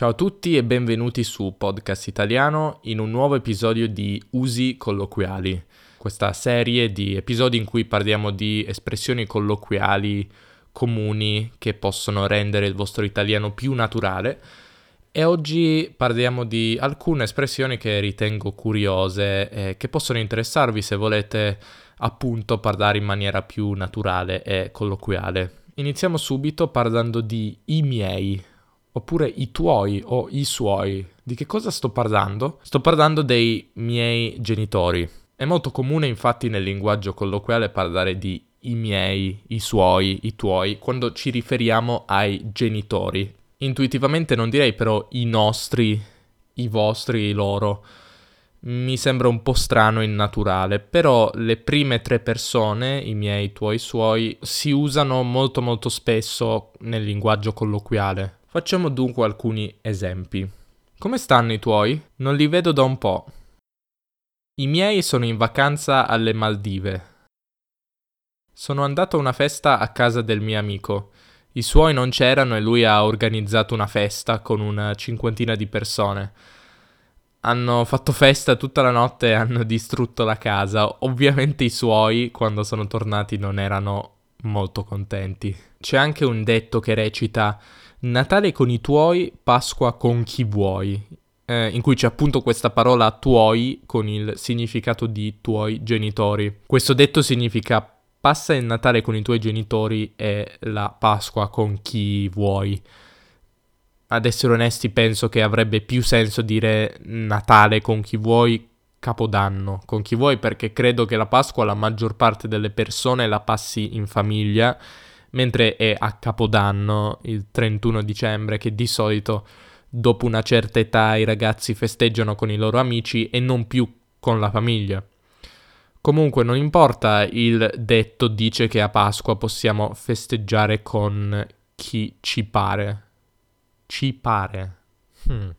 Ciao a tutti e benvenuti su Podcast Italiano in un nuovo episodio di Usi colloquiali, questa serie di episodi in cui parliamo di espressioni colloquiali comuni che possono rendere il vostro italiano più naturale. E oggi parliamo di alcune espressioni che ritengo curiose e che possono interessarvi se volete appunto parlare in maniera più naturale e colloquiale. Iniziamo subito parlando di i miei oppure i tuoi o i suoi. Di che cosa sto parlando? Sto parlando dei miei genitori. È molto comune infatti nel linguaggio colloquiale parlare di i miei, i suoi, i tuoi, quando ci riferiamo ai genitori. Intuitivamente non direi però i nostri, i vostri, i loro. Mi sembra un po' strano e innaturale, però le prime tre persone, i miei, i tuoi, i suoi, si usano molto molto spesso nel linguaggio colloquiale. Facciamo dunque alcuni esempi. Come stanno i tuoi? Non li vedo da un po'. I miei sono in vacanza alle Maldive. Sono andato a una festa a casa del mio amico. I suoi non c'erano e lui ha organizzato una festa con una cinquantina di persone. Hanno fatto festa tutta la notte e hanno distrutto la casa. Ovviamente i suoi, quando sono tornati, non erano molto contenti. C'è anche un detto che recita Natale con i tuoi, Pasqua con chi vuoi, eh, in cui c'è appunto questa parola tuoi con il significato di tuoi genitori. Questo detto significa passa il Natale con i tuoi genitori e la Pasqua con chi vuoi. Ad essere onesti penso che avrebbe più senso dire Natale con chi vuoi Capodanno con chi vuoi perché credo che la Pasqua la maggior parte delle persone la passi in famiglia mentre è a Capodanno, il 31 dicembre, che di solito dopo una certa età i ragazzi festeggiano con i loro amici e non più con la famiglia. Comunque non importa, il detto dice che a Pasqua possiamo festeggiare con chi ci pare. Ci pare. Hmm.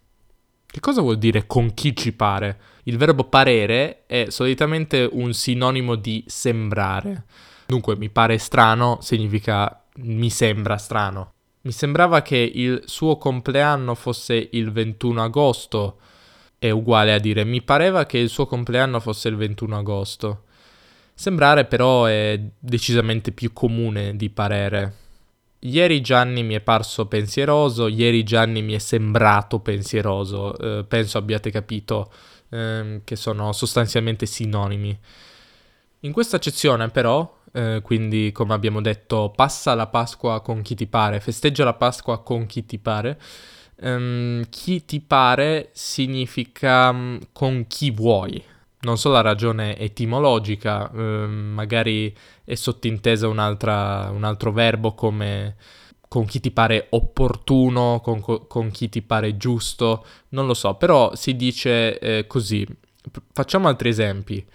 Che cosa vuol dire con chi ci pare? Il verbo parere è solitamente un sinonimo di sembrare. Dunque, mi pare strano significa mi sembra strano. Mi sembrava che il suo compleanno fosse il 21 agosto. È uguale a dire mi pareva che il suo compleanno fosse il 21 agosto. Sembrare però è decisamente più comune di parere. Ieri Gianni mi è parso pensieroso, ieri Gianni mi è sembrato pensieroso. Eh, penso abbiate capito eh, che sono sostanzialmente sinonimi. In questa accezione però eh, quindi come abbiamo detto passa la Pasqua con chi ti pare, festeggia la Pasqua con chi ti pare. Um, chi ti pare significa um, con chi vuoi, non so la ragione etimologica, um, magari è sottintesa un altro verbo come con chi ti pare opportuno, con, con, chi ti pare giusto, non lo so, però si dice eh, così. Facciamo altri esempi.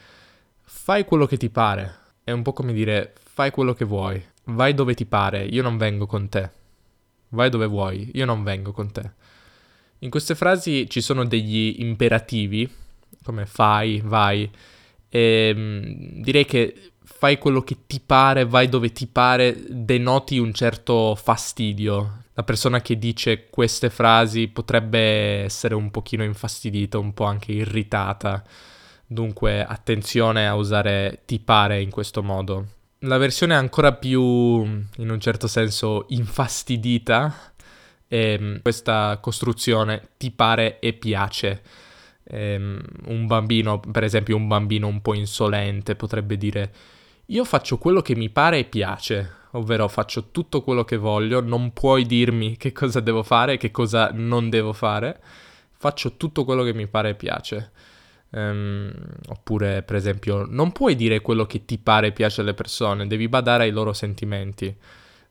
Fai quello che ti pare è un po' come dire fai quello che vuoi, vai dove ti pare, io non vengo con te. Vai dove vuoi, io non vengo con te. In queste frasi ci sono degli imperativi, come fai, vai, e mm, direi che fai quello che ti pare, vai dove ti pare, denoti un certo fastidio. La persona che dice queste frasi potrebbe essere un pochino infastidita, un po' anche irritata. Dunque attenzione a usare ti pare in questo modo. La versione ancora più, in un certo senso, infastidita è mm, questa costruzione ti pare e piace. Um, un bambino, per esempio un bambino un po' insolente, potrebbe dire io faccio quello che mi pare e piace, ovvero faccio tutto quello che voglio, non puoi dirmi che cosa devo fare e che cosa non devo fare, faccio tutto quello che mi pare e piace. Um, oppure, per esempio, non puoi dire quello che ti pare piace alle persone, devi badare ai loro sentimenti.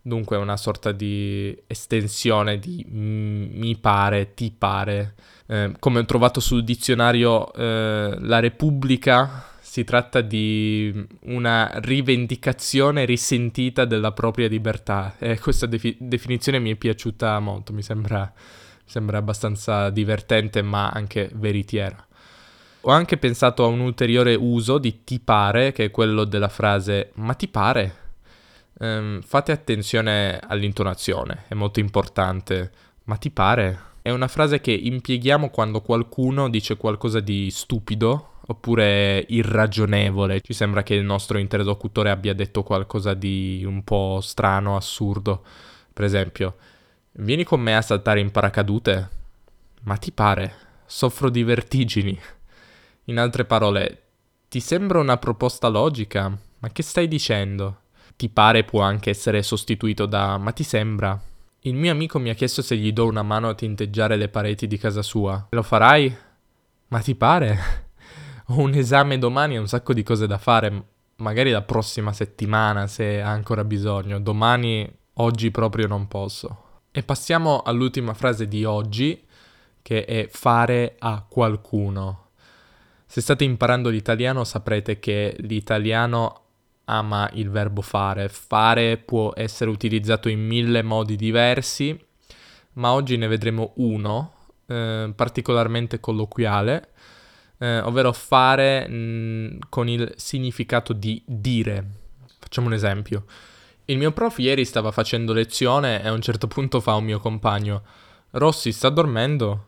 Dunque è una sorta di estensione di mi pare, ti pare. Eh, come ho trovato sul dizionario eh, La Repubblica, si tratta di una rivendicazione risentita della propria libertà. E questa defi- definizione mi è piaciuta molto, mi sembra, mi sembra abbastanza divertente ma anche veritiera. Ho anche pensato a un ulteriore uso di ti pare, che è quello della frase ma ti pare? Um, fate attenzione all'intonazione, è molto importante. Ma ti pare? è una frase che impieghiamo quando qualcuno dice qualcosa di stupido oppure irragionevole. Ci sembra che il nostro interlocutore abbia detto qualcosa di un po' strano, assurdo. Per esempio, vieni con me a saltare in paracadute? Ma ti pare? Soffro di vertigini. In altre parole, ti sembra una proposta logica? Ma che stai dicendo? Ti pare può anche essere sostituito da ma ti sembra? Il mio amico mi ha chiesto se gli do una mano a tinteggiare le pareti di casa sua. Lo farai? Ma ti pare? ho un esame domani e un sacco di cose da fare, magari la prossima settimana se ha ancora bisogno, domani, oggi proprio non posso. E passiamo all'ultima frase di oggi, che è fare a qualcuno. Se state imparando l'italiano saprete che l'italiano ama il verbo fare. Fare può essere utilizzato in mille modi diversi, ma oggi ne vedremo uno, eh, particolarmente colloquiale, eh, ovvero fare mh, con il significato di dire. Facciamo un esempio. Il mio prof ieri stava facendo lezione e a un certo punto fa un mio compagno, Rossi sta dormendo?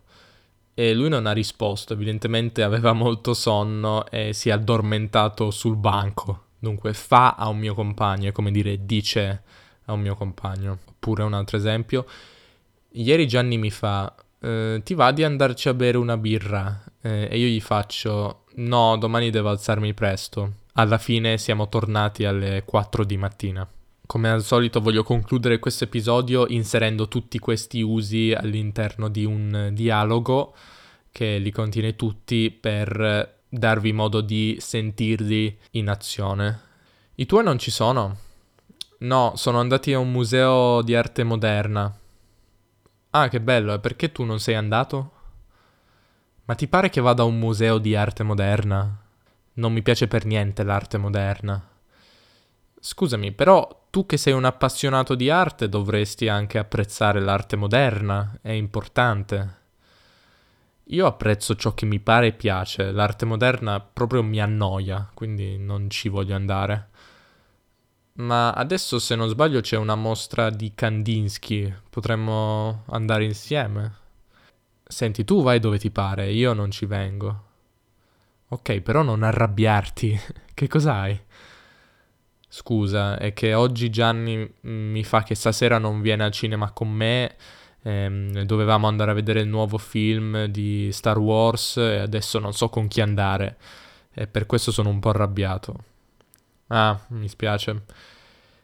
E lui non ha risposto, evidentemente aveva molto sonno e si è addormentato sul banco. Dunque fa a un mio compagno, è come dire dice a un mio compagno. Oppure un altro esempio. Ieri Gianni mi fa, eh, ti va di andarci a bere una birra? Eh, e io gli faccio, no, domani devo alzarmi presto. Alla fine siamo tornati alle 4 di mattina. Come al solito voglio concludere questo episodio inserendo tutti questi usi all'interno di un dialogo che li contiene tutti per darvi modo di sentirli in azione. I tuoi non ci sono? No, sono andati a un museo di arte moderna. Ah, che bello, e perché tu non sei andato? Ma ti pare che vada a un museo di arte moderna? Non mi piace per niente l'arte moderna. Scusami, però tu che sei un appassionato di arte dovresti anche apprezzare l'arte moderna, è importante. Io apprezzo ciò che mi pare e piace, l'arte moderna proprio mi annoia, quindi non ci voglio andare. Ma adesso, se non sbaglio, c'è una mostra di Kandinsky. Potremmo andare insieme. Senti, tu vai dove ti pare, io non ci vengo. Ok, però non arrabbiarti. che cos'hai? Scusa, è che oggi Gianni mi fa che stasera non viene al cinema con me. Ehm, dovevamo andare a vedere il nuovo film di Star Wars e adesso non so con chi andare. E per questo sono un po' arrabbiato. Ah, mi spiace.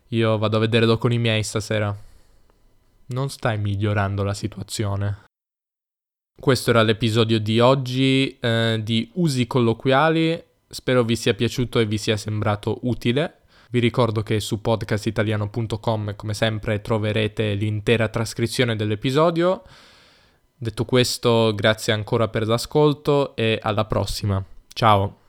Io vado a vederlo con i miei stasera. Non stai migliorando la situazione. Questo era l'episodio di oggi eh, di usi colloquiali. Spero vi sia piaciuto e vi sia sembrato utile. Vi ricordo che su podcastitaliano.com, come sempre, troverete l'intera trascrizione dell'episodio. Detto questo, grazie ancora per l'ascolto e alla prossima. Ciao!